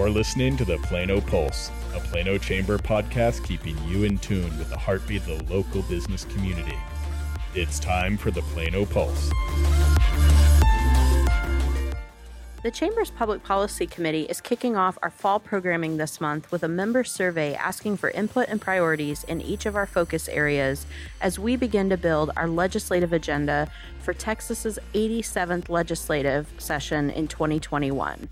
You're listening to the Plano Pulse, a Plano Chamber podcast keeping you in tune with the heartbeat of the local business community. It's time for the Plano Pulse. The Chamber's Public Policy Committee is kicking off our fall programming this month with a member survey asking for input and priorities in each of our focus areas as we begin to build our legislative agenda for Texas's 87th legislative session in 2021.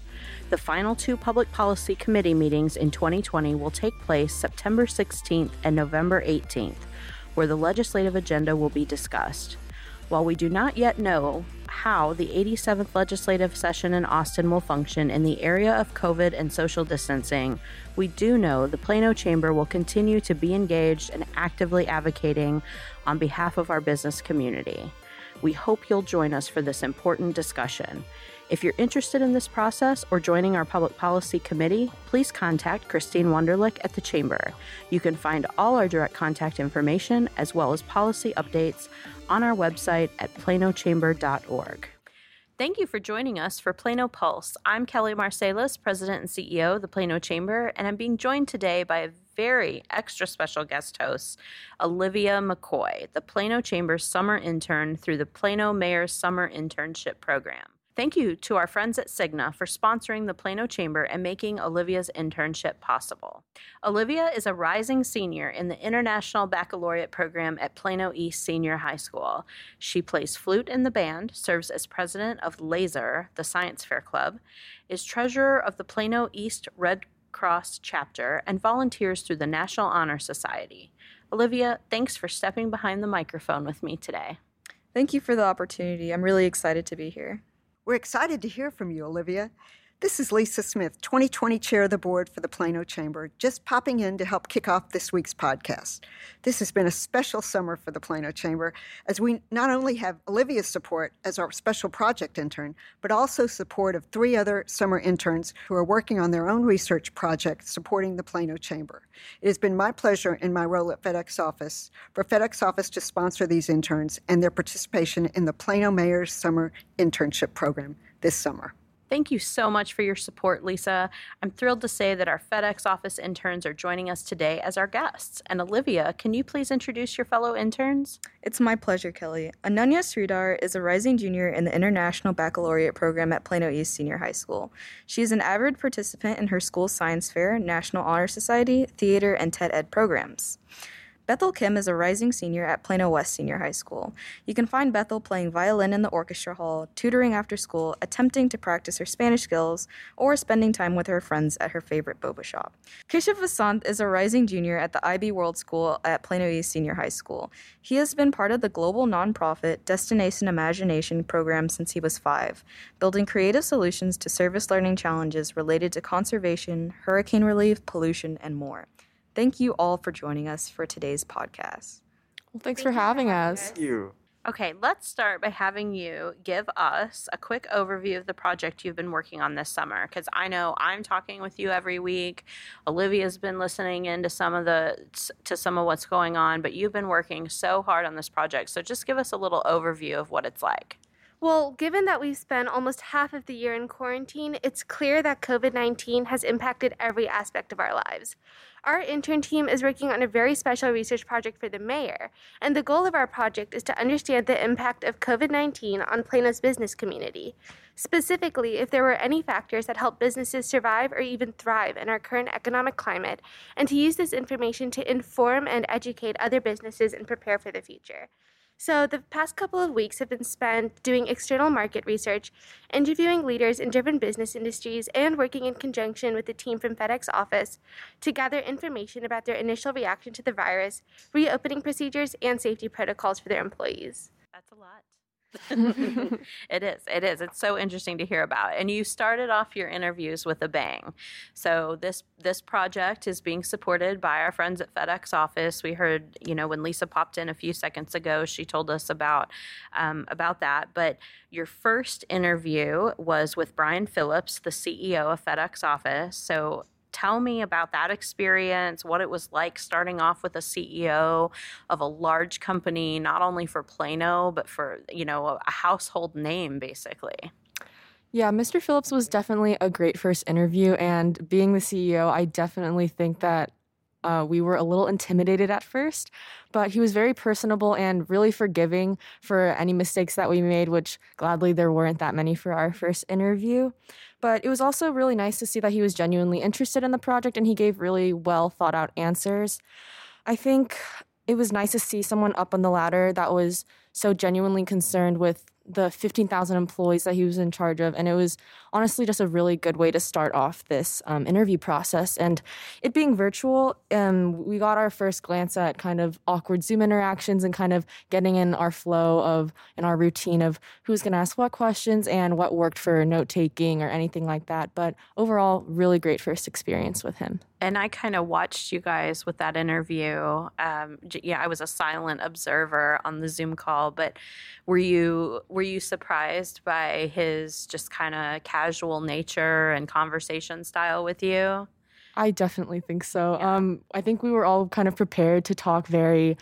The final two Public Policy Committee meetings in 2020 will take place September 16th and November 18th, where the legislative agenda will be discussed. While we do not yet know how the 87th legislative session in Austin will function in the area of COVID and social distancing, we do know the Plano Chamber will continue to be engaged and actively advocating on behalf of our business community. We hope you'll join us for this important discussion. If you're interested in this process or joining our public policy committee, please contact Christine Wunderlich at the Chamber. You can find all our direct contact information as well as policy updates on our website at planochamber.org. Thank you for joining us for Plano Pulse. I'm Kelly Marsalis, President and CEO of the Plano Chamber, and I'm being joined today by a very extra special guest host, Olivia McCoy, the Plano Chamber's summer intern through the Plano Mayor's Summer Internship Program. Thank you to our friends at Cigna for sponsoring the Plano Chamber and making Olivia's internship possible. Olivia is a rising senior in the International Baccalaureate program at Plano East Senior High School. She plays flute in the band, serves as president of Laser, the science fair club, is treasurer of the Plano East Red Cross chapter, and volunteers through the National Honor Society. Olivia, thanks for stepping behind the microphone with me today. Thank you for the opportunity. I'm really excited to be here. We're excited to hear from you, Olivia. This is Lisa Smith, 2020 Chair of the Board for the Plano Chamber, just popping in to help kick off this week's podcast. This has been a special summer for the Plano Chamber as we not only have Olivia's support as our special project intern, but also support of three other summer interns who are working on their own research project supporting the Plano Chamber. It has been my pleasure in my role at FedEx Office for FedEx Office to sponsor these interns and their participation in the Plano Mayor's Summer Internship Program this summer. Thank you so much for your support, Lisa. I'm thrilled to say that our FedEx office interns are joining us today as our guests. And Olivia, can you please introduce your fellow interns? It's my pleasure, Kelly. Ananya Sridhar is a rising junior in the International Baccalaureate program at Plano East Senior High School. She is an avid participant in her school's science fair, National Honor Society, theater, and TED Ed programs. Bethel Kim is a rising senior at Plano West Senior High School. You can find Bethel playing violin in the orchestra hall, tutoring after school, attempting to practice her Spanish skills, or spending time with her friends at her favorite boba shop. Keshav Vasant is a rising junior at the IB World School at Plano East Senior High School. He has been part of the global nonprofit Destination Imagination program since he was five, building creative solutions to service learning challenges related to conservation, hurricane relief, pollution, and more. Thank you all for joining us for today's podcast. Well, thanks for having us. Thank you. Okay, let's start by having you give us a quick overview of the project you've been working on this summer. Because I know I'm talking with you every week. Olivia's been listening in to some of the to some of what's going on, but you've been working so hard on this project. So just give us a little overview of what it's like. Well, given that we've spent almost half of the year in quarantine, it's clear that COVID 19 has impacted every aspect of our lives. Our intern team is working on a very special research project for the mayor, and the goal of our project is to understand the impact of COVID 19 on Plano's business community. Specifically, if there were any factors that help businesses survive or even thrive in our current economic climate, and to use this information to inform and educate other businesses and prepare for the future. So, the past couple of weeks have been spent doing external market research, interviewing leaders in different business industries, and working in conjunction with the team from FedEx office to gather information about their initial reaction to the virus, reopening procedures, and safety protocols for their employees. That's a lot. it is. It is. It's so interesting to hear about. And you started off your interviews with a bang. So this this project is being supported by our friends at FedEx office. We heard, you know, when Lisa popped in a few seconds ago, she told us about um, about that. But your first interview was with Brian Phillips, the CEO of FedEx office. So tell me about that experience, what it was like starting off with a CEO of a large company, not only for Plano, but for, you know, a household name, basically. Yeah, Mr. Phillips was definitely a great first interview. And being the CEO, I definitely think that uh, we were a little intimidated at first, but he was very personable and really forgiving for any mistakes that we made, which gladly there weren't that many for our first interview. But it was also really nice to see that he was genuinely interested in the project and he gave really well thought out answers. I think it was nice to see someone up on the ladder that was so genuinely concerned with the 15,000 employees that he was in charge of. And it was honestly just a really good way to start off this um, interview process. And it being virtual, um, we got our first glance at kind of awkward Zoom interactions and kind of getting in our flow of, in our routine of who's going to ask what questions and what worked for note taking or anything like that. But overall, really great first experience with him and I kind of watched you guys with that interview. Um, yeah, I was a silent observer on the Zoom call, but were you were you surprised by his just kind of casual nature and conversation style with you? I definitely think so. Yeah. Um, I think we were all kind of prepared to talk very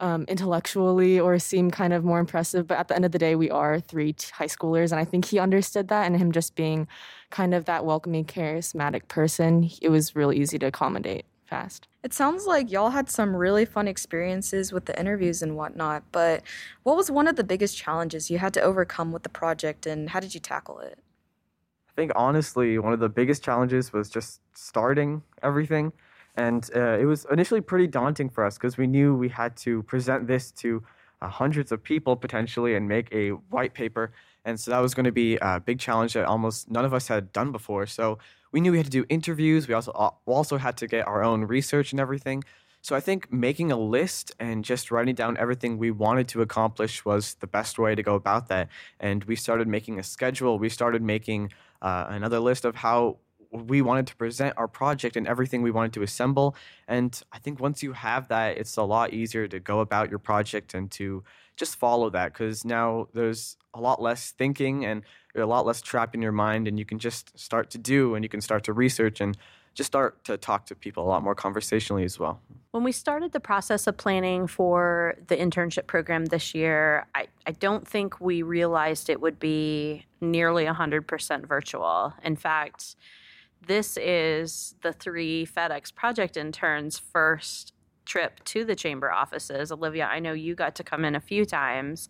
um, intellectually or seem kind of more impressive. But at the end of the day, we are three t- high schoolers. And I think he understood that. And him just being kind of that welcoming, charismatic person, it was really easy to accommodate fast. It sounds like y'all had some really fun experiences with the interviews and whatnot. But what was one of the biggest challenges you had to overcome with the project and how did you tackle it? I think honestly, one of the biggest challenges was just starting everything. And uh, it was initially pretty daunting for us because we knew we had to present this to uh, hundreds of people potentially and make a white paper. And so that was going to be a big challenge that almost none of us had done before. So we knew we had to do interviews. We also also had to get our own research and everything. So I think making a list and just writing down everything we wanted to accomplish was the best way to go about that. And we started making a schedule. We started making uh, another list of how we wanted to present our project and everything we wanted to assemble. And I think once you have that, it's a lot easier to go about your project and to just follow that because now there's a lot less thinking and you're a lot less trapped in your mind and you can just start to do and you can start to research and just start to talk to people a lot more conversationally as well. When we started the process of planning for the internship program this year, I, I don't think we realized it would be nearly 100% virtual. In fact, this is the three FedEx project interns' first trip to the chamber offices. Olivia, I know you got to come in a few times,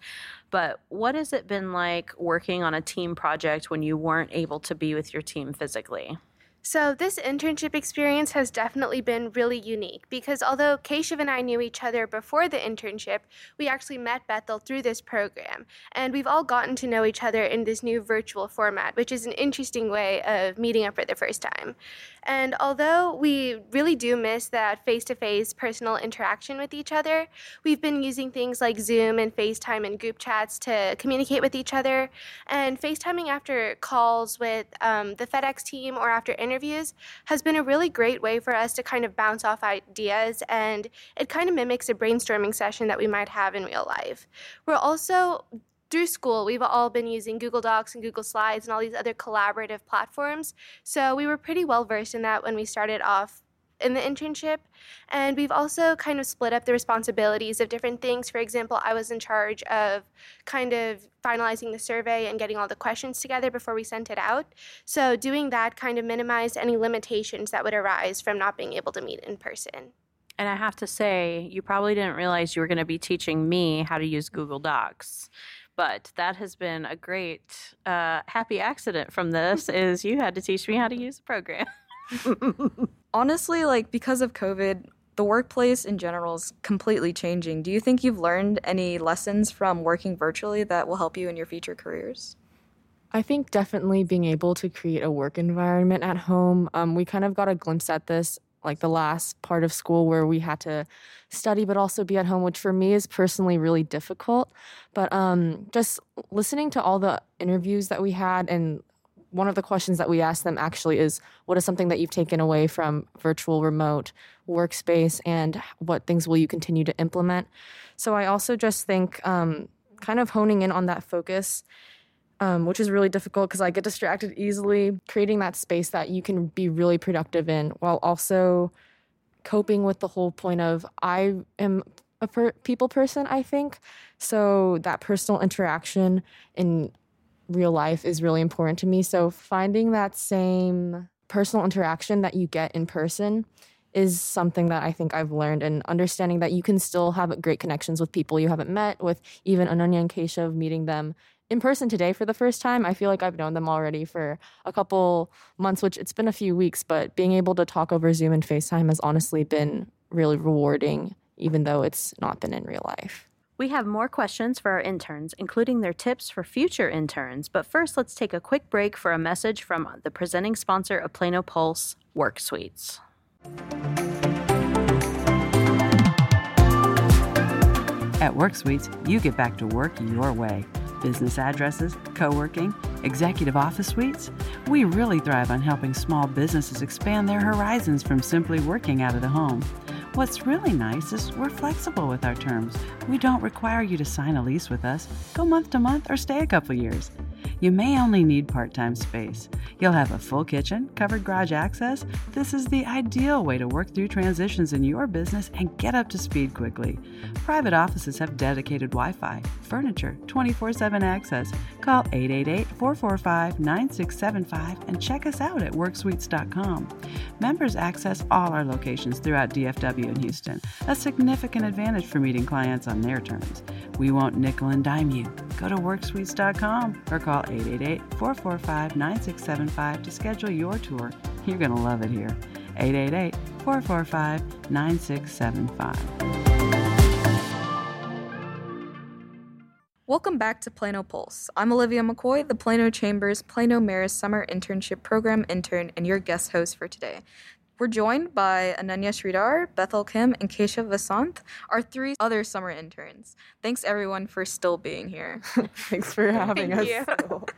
but what has it been like working on a team project when you weren't able to be with your team physically? So, this internship experience has definitely been really unique because although Keshav and I knew each other before the internship, we actually met Bethel through this program. And we've all gotten to know each other in this new virtual format, which is an interesting way of meeting up for the first time. And although we really do miss that face to face personal interaction with each other, we've been using things like Zoom and FaceTime and group chats to communicate with each other. And FaceTiming after calls with um, the FedEx team or after interviews has been a really great way for us to kind of bounce off ideas. And it kind of mimics a brainstorming session that we might have in real life. We're also through school, we've all been using Google Docs and Google Slides and all these other collaborative platforms. So we were pretty well versed in that when we started off in the internship. And we've also kind of split up the responsibilities of different things. For example, I was in charge of kind of finalizing the survey and getting all the questions together before we sent it out. So doing that kind of minimized any limitations that would arise from not being able to meet in person. And I have to say, you probably didn't realize you were going to be teaching me how to use Google Docs but that has been a great uh, happy accident from this is you had to teach me how to use the program honestly like because of covid the workplace in general is completely changing do you think you've learned any lessons from working virtually that will help you in your future careers I think definitely being able to create a work environment at home. Um, we kind of got a glimpse at this like the last part of school where we had to study but also be at home which for me is personally really difficult. But um, just listening to all the interviews that we had and one of the questions that we asked them actually is what is something that you've taken away from virtual remote workspace and what things will you continue to implement? So i also just think um, kind of honing in on that focus um, which is really difficult because I get distracted easily. Creating that space that you can be really productive in while also coping with the whole point of I am a per- people person, I think. So that personal interaction in real life is really important to me. So finding that same personal interaction that you get in person is something that I think I've learned and understanding that you can still have great connections with people you haven't met, with even Ananya and Keshav, meeting them in person today for the first time. I feel like I've known them already for a couple months, which it's been a few weeks, but being able to talk over Zoom and FaceTime has honestly been really rewarding, even though it's not been in real life. We have more questions for our interns, including their tips for future interns. But first, let's take a quick break for a message from the presenting sponsor of Plano Pulse, Work Suites. At Work Suites, you get back to work your way. Business addresses, co working, executive office suites. We really thrive on helping small businesses expand their horizons from simply working out of the home. What's really nice is we're flexible with our terms. We don't require you to sign a lease with us, go month to month, or stay a couple years. You may only need part time space. You'll have a full kitchen, covered garage access. This is the ideal way to work through transitions in your business and get up to speed quickly. Private offices have dedicated Wi Fi, furniture, 24 7 access. Call 888 445 9675 and check us out at worksuites.com. Members access all our locations throughout DFW and Houston, a significant advantage for meeting clients on their terms. We won't nickel and dime you. Go to worksuites.com or call 888 445 9675 to schedule your tour. You're going to love it here. 888 445 9675. Welcome back to Plano Pulse. I'm Olivia McCoy, the Plano Chambers Plano Mayor's Summer Internship Program intern and your guest host for today. We're joined by Ananya Sridhar, Bethel Kim, and Keshav Vasanth, our three other summer interns. Thanks everyone for still being here. Thanks for having Thank us. you.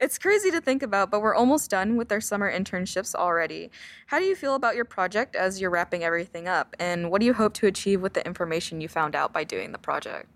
It's crazy to think about, but we're almost done with our summer internships already. How do you feel about your project as you're wrapping everything up? And what do you hope to achieve with the information you found out by doing the project?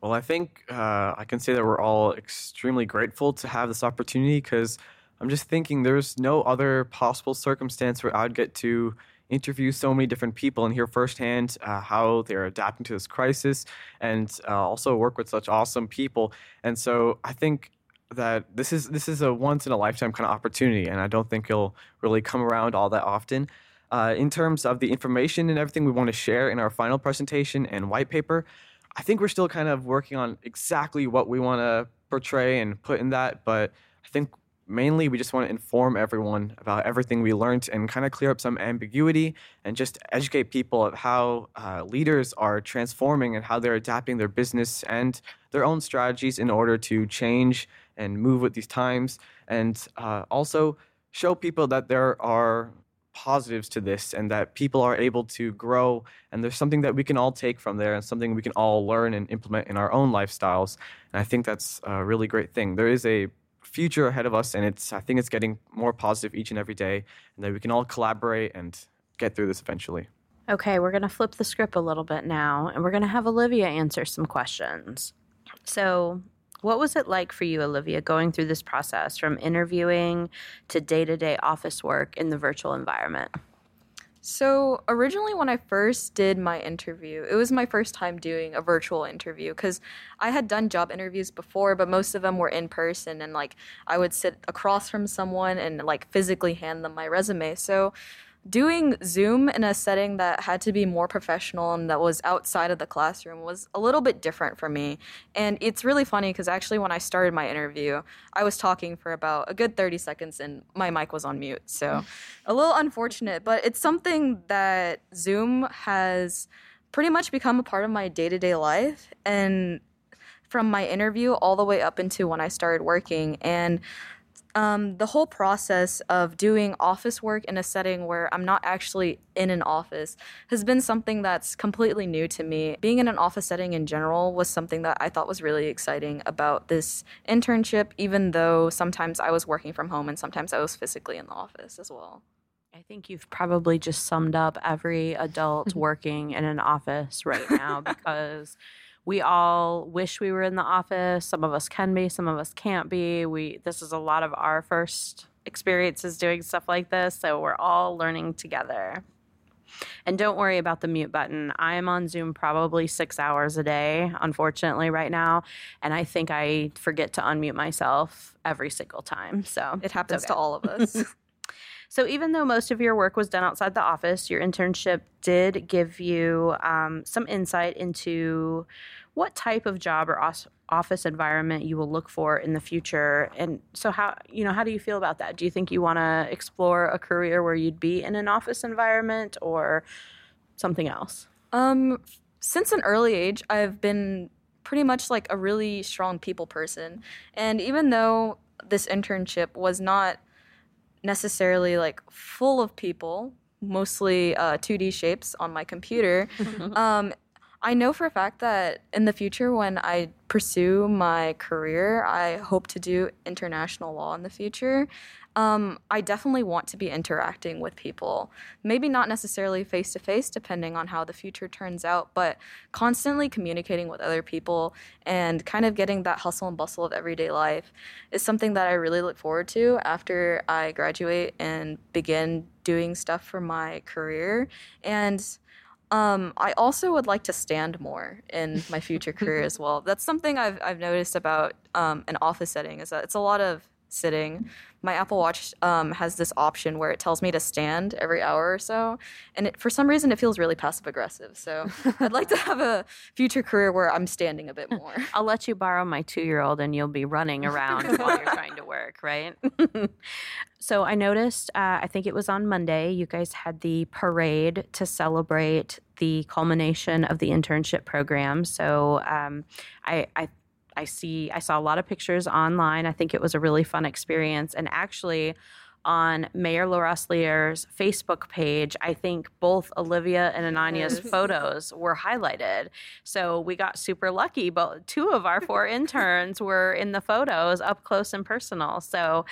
Well, I think uh, I can say that we're all extremely grateful to have this opportunity because I'm just thinking there's no other possible circumstance where I'd get to interview so many different people and hear firsthand uh, how they're adapting to this crisis and uh, also work with such awesome people. And so I think that this is this is a once in a lifetime kind of opportunity, and I don't think it'll really come around all that often. Uh, in terms of the information and everything we want to share in our final presentation and white paper, I think we're still kind of working on exactly what we want to portray and put in that. But I think mainly we just want to inform everyone about everything we learned and kind of clear up some ambiguity and just educate people of how uh, leaders are transforming and how they're adapting their business and their own strategies in order to change and move with these times. And uh, also show people that there are positives to this and that people are able to grow and there's something that we can all take from there and something we can all learn and implement in our own lifestyles and i think that's a really great thing there is a future ahead of us and it's i think it's getting more positive each and every day and that we can all collaborate and get through this eventually Okay, we're going to flip the script a little bit now, and we're going to have Olivia answer some questions. So, what was it like for you, Olivia, going through this process from interviewing to day to day office work in the virtual environment? So, originally, when I first did my interview, it was my first time doing a virtual interview because I had done job interviews before, but most of them were in person. And like, I would sit across from someone and like physically hand them my resume. So, doing Zoom in a setting that had to be more professional and that was outside of the classroom was a little bit different for me. And it's really funny because actually, when I started my interview, I was talking for about a good 30 seconds and my mic was on mute. So, mm. a little unfortunate, but it's something that Zoom has pretty much become a part of my day to day life. And from my interview all the way up into when I started working. And um, the whole process of doing office work in a setting where I'm not actually in an office has been something that's completely new to me. Being in an office setting in general was something that I thought was really exciting about this internship, even though sometimes I was working from home and sometimes I was physically in the office as well. I think you've probably just summed up every adult working in an office right now because we all wish we were in the office. Some of us can be, some of us can't be. We this is a lot of our first experiences doing stuff like this, so we're all learning together. And don't worry about the mute button. I am on Zoom probably six hours a day, unfortunately, right now. And I think I forget to unmute myself every single time. So It happens okay. to all of us. So, even though most of your work was done outside the office, your internship did give you um, some insight into what type of job or office environment you will look for in the future. And so, how you know how do you feel about that? Do you think you want to explore a career where you'd be in an office environment or something else? Um, since an early age, I've been pretty much like a really strong people person. And even though this internship was not necessarily like full of people, mostly uh, 2D shapes on my computer, um, I know for a fact that in the future, when I pursue my career, I hope to do international law in the future. Um, I definitely want to be interacting with people. Maybe not necessarily face to face, depending on how the future turns out, but constantly communicating with other people and kind of getting that hustle and bustle of everyday life is something that I really look forward to after I graduate and begin doing stuff for my career. And um, I also would like to stand more in my future career as well. That's something I've, I've noticed about um, an office setting is that it's a lot of sitting. My Apple Watch um, has this option where it tells me to stand every hour or so, and it, for some reason it feels really passive aggressive. So I'd like to have a future career where I'm standing a bit more. I'll let you borrow my two year old and you'll be running around while you're trying to work, right? so I noticed, uh, I think it was on Monday, you guys had the parade to celebrate the culmination of the internship program. So um, I, I I see I saw a lot of pictures online. I think it was a really fun experience. And actually on Mayor LaRosiliere's Facebook page, I think both Olivia and Ananya's Yes. photos were highlighted. So we got super lucky, but two of our four interns were in the photos up close and personal. So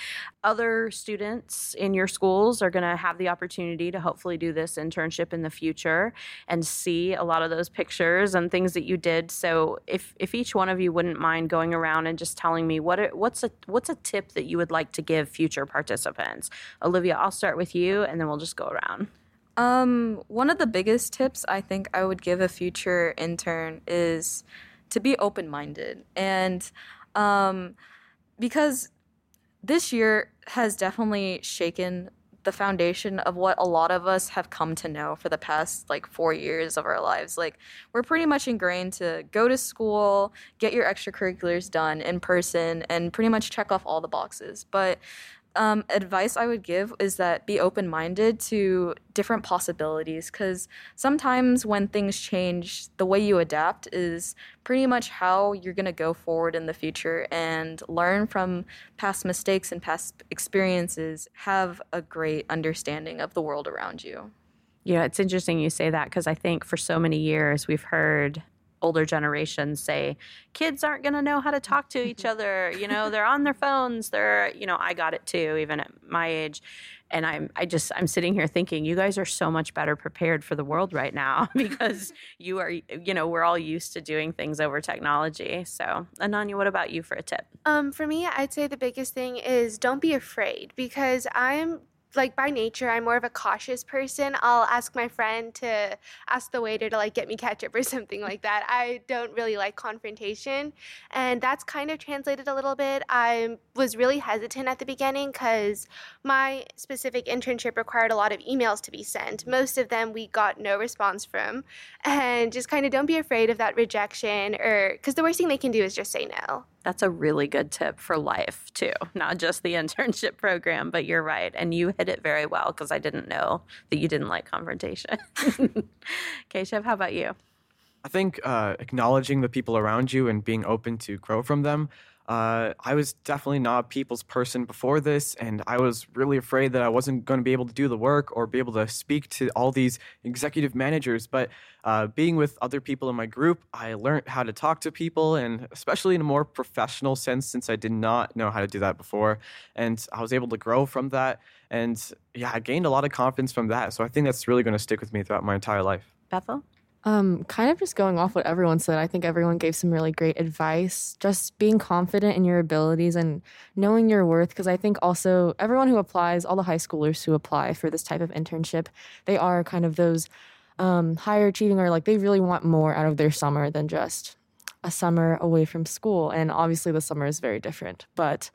other students in your schools are going to have the opportunity to hopefully do this internship in the future and see a lot of those pictures and things that you did. So if if each one of you wouldn't mind going around and just telling me what it, what's a what's a tip that you would like to give future participants. Olivia, I'll start with you and then we'll just go around. Um, one of the biggest tips I think I would give a future intern is to be open minded. And um, because this year has definitely shaken the foundation of what a lot of us have come to know for the past like four years of our lives. Like, we're pretty much ingrained to go to school, get your extracurriculars done in person, and pretty much check off all the boxes. But um, advice I would give is that be open minded to different possibilities because sometimes when things change, the way you adapt is pretty much how you're going to go forward in the future and learn from past mistakes and past experiences. Have a great understanding of the world around you. Yeah, it's interesting you say that because I think for so many years we've heard older generations say kids aren't going to know how to talk to each other. You know, they're on their phones. They're, you know, I got it too, even at my age. And I'm, I just, I'm sitting here thinking, you guys are so much better prepared for the world right now because you are, you know, we're all used to doing things over technology. So, Ananya, what about you for a tip? Um, for me, I'd say the biggest thing is don't be afraid because I'm like by nature I'm more of a cautious person. I'll ask my friend to ask the waiter to like get me ketchup or something like that. I don't really like confrontation, and that's kind of translated a little bit. I was really hesitant at the beginning cuz my specific internship required a lot of emails to be sent. Most of them we got no response from, and just kind of don't be afraid of that rejection or cuz the worst thing they can do is just say no. That's a really good tip for life, too, not just the internship program, but you're right. And you hit it very well because I didn't know that you didn't like confrontation. Keshav, how about you? I think uh, acknowledging the people around you and being open to grow from them. Uh, I was definitely not a people's person before this, and I was really afraid that I wasn't going to be able to do the work or be able to speak to all these executive managers. But uh, being with other people in my group, I learned how to talk to people, and especially in a more professional sense, since I did not know how to do that before. And I was able to grow from that. And yeah, I gained a lot of confidence from that. So I think that's really going to stick with me throughout my entire life. Bethel? Um, kind of just going off what everyone said, I think everyone gave some really great advice. Just being confident in your abilities and knowing your worth. Because I think also everyone who applies, all the high schoolers who apply for this type of internship, they are kind of those um, higher achieving or like they really want more out of their summer than just a summer away from school. And obviously, the summer is very different. But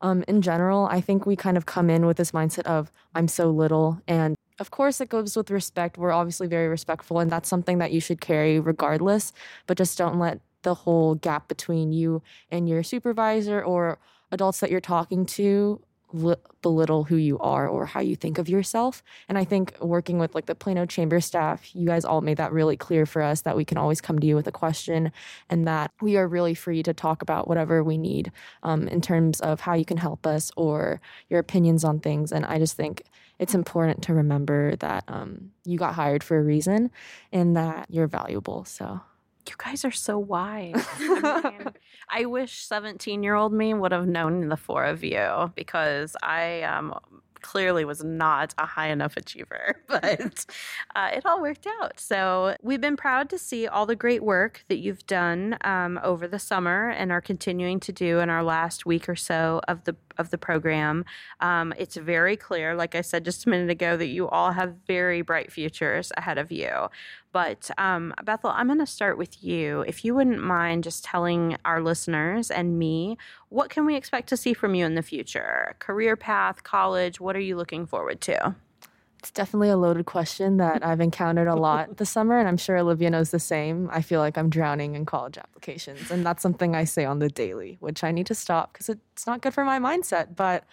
um, in general, I think we kind of come in with this mindset of, I'm so little and of course, it goes with respect. We're obviously very respectful, and that's something that you should carry regardless. But just don't let the whole gap between you and your supervisor or adults that you're talking to li- belittle who you are or how you think of yourself. And I think working with like the Plano Chamber staff, you guys all made that really clear for us that we can always come to you with a question and that we are really free to talk about whatever we need um, in terms of how you can help us or your opinions on things. And I just think it's important to remember that um, you got hired for a reason and that you're valuable. So. You guys are so wise. I, mean, I wish 17 year old me would have known the four of you because I um, clearly was not a high enough achiever, but uh, it all worked out. So we've been proud to see all the great work that you've done um, over the summer and are continuing to do in our last week or so of the of the program. Um, it's very clear, like I said just a minute ago, that you all have very bright futures ahead of you. But um, Bethel, I'm going to start with you. If you wouldn't mind just telling our listeners and me, what can we expect to see from you in the future? Career path, college, what are you looking forward to? It's definitely a loaded question that I've encountered a lot this summer, and I'm sure Olivia knows the same. I feel like I'm drowning in college applications, and that's something I say on the daily, which I need to stop because it's not good for my mindset. But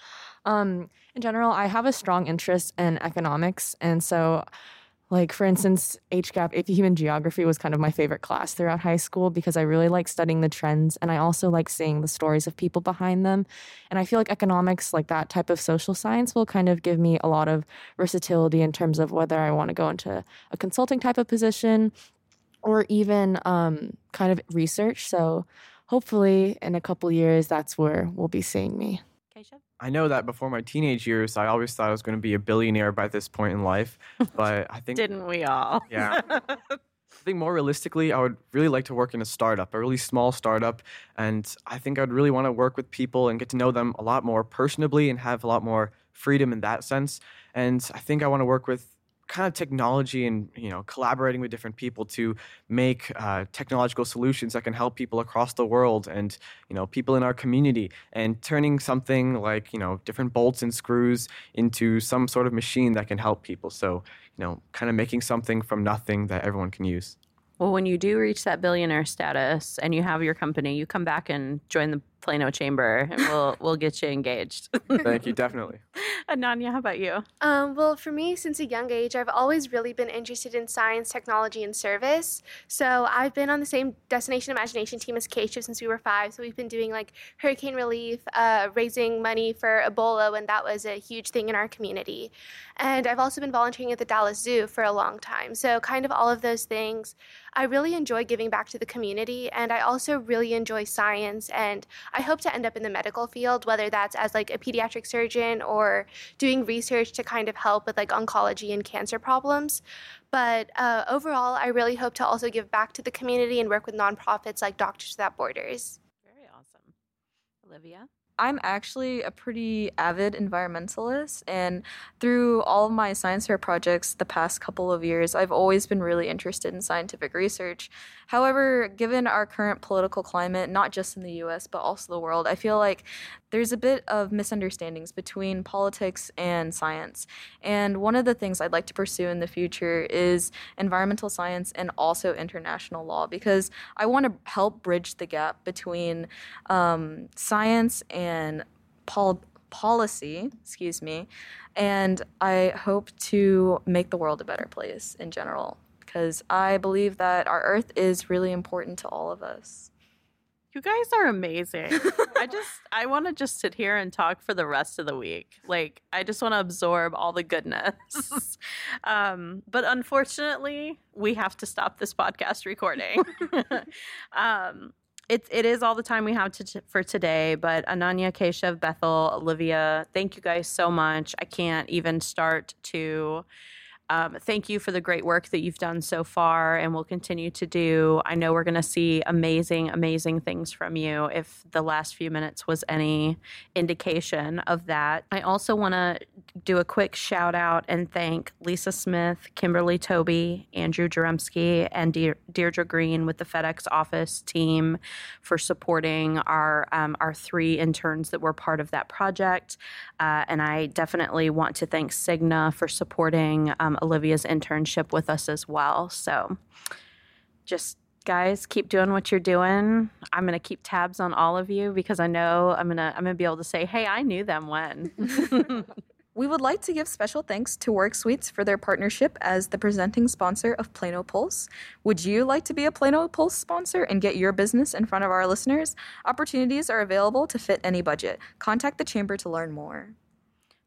um, in general, I have a strong interest in economics, and so like, for instance, HGAP, AP Human Geography was kind of my favorite class throughout high school because I really like studying the trends and I also like seeing the stories of people behind them. And I feel like economics, like that type of social science, will kind of give me a lot of versatility in terms of whether I want to go into a consulting type of position or even um, kind of research. So, hopefully, in a couple years, that's where we'll be seeing me. I know that before my teenage years, I always thought I was going to be a billionaire by this point in life. But I think. Didn't we all? Yeah. I think more realistically, I would really like to work in a startup, a really small startup. And I think I'd really want to work with people and get to know them a lot more personably and have a lot more freedom in that sense. And I think I want to work with kind of technology and you know collaborating with different people to make uh, technological solutions that can help people across the world and you know people in our community and turning something like you know different bolts and screws into some sort of machine that can help people. So you know kind of making something from nothing that everyone can use. Well when you do reach that billionaire status and you have your company you come back and join the Plano Chamber, and we'll we'll get you engaged. Thank you, definitely. Ananya, how about you? Um, well, for me, since a young age, I've always really been interested in science, technology, and service. So I've been on the same Destination Imagination team as Keshav since we were five. So we've been doing like hurricane relief, uh, raising money for Ebola when that was a huge thing in our community. And I've also been volunteering at the Dallas Zoo for a long time. So, kind of all of those things. I really enjoy giving back to the community, and I also really enjoy science and I hope to end up in the medical field, whether that's as like a pediatric surgeon or doing research to kind of help with like oncology and cancer problems. But uh, overall, I really hope to also give back to the community and work with nonprofits like Doctors Without Borders. Very awesome. Olivia? I'm actually a pretty avid environmentalist, and through all of my science fair projects the past couple of years, I've always been really interested in scientific research. However, given our current political climate, not just in the US, but also the world, I feel like there's a bit of misunderstandings between politics and science. And one of the things I'd like to pursue in the future is environmental science and also international law because I want to help bridge the gap between um, science and pol- policy, excuse me, and I hope to make the world a better place in general because I believe that our earth is really important to all of us. You guys are amazing. I just I want to just sit here and talk for the rest of the week. Like I just want to absorb all the goodness. um, but unfortunately, we have to stop this podcast recording. um, it, it is all the time we have to, for today. But Ananya, Keshav, Bethel, Olivia, thank you guys so much. I can't even start to um, thank you for the great work that you've done so far and will continue to do. I know we're going to see amazing, amazing things from you if the last few minutes was any indication of that. I also want to do a quick shout out and thank Lisa Smith, Kimberly Toby, Andrew Jaremski, and De- Deirdre Green with the FedEx office team for supporting our um, our three interns that were part of that project. Uh, and I definitely want to thank Cigna for supporting um, Olivia's internship with us as well. So just guys keep doing what you're doing i'm going to keep tabs on all of you because i know i'm going to i'm going to be able to say hey i knew them when We would like to give special thanks to Work Suites for their partnership as the presenting sponsor of Plano Pulse. Would you like to be a Plano Pulse sponsor and get your business in front of our listeners? Opportunities are available to fit any budget. Contact the Chamber to learn more.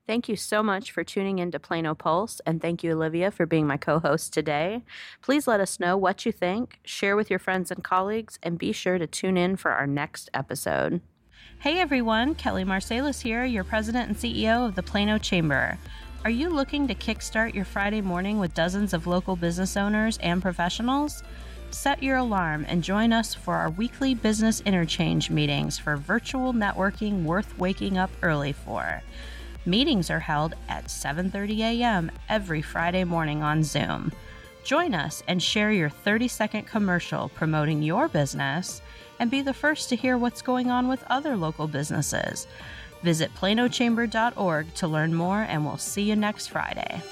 Thank you so much for tuning in to Plano Pulse, and thank you, Olivia, for being my co host today. Please let us know what you think, share with your friends and colleagues, and be sure to tune in for our next episode. Hey everyone, Kelly Marsalis here, your president and CEO of the Plano Chamber. Are you looking to kickstart your Friday morning with dozens of local business owners and professionals? Set your alarm and join us for our weekly business interchange meetings for virtual networking worth waking up early for. Meetings are held at 7:30 a.m. every Friday morning on Zoom. Join us and share your 30-second commercial promoting your business and be the first to hear what's going on with other local businesses. Visit planochamber.org to learn more, and we'll see you next Friday.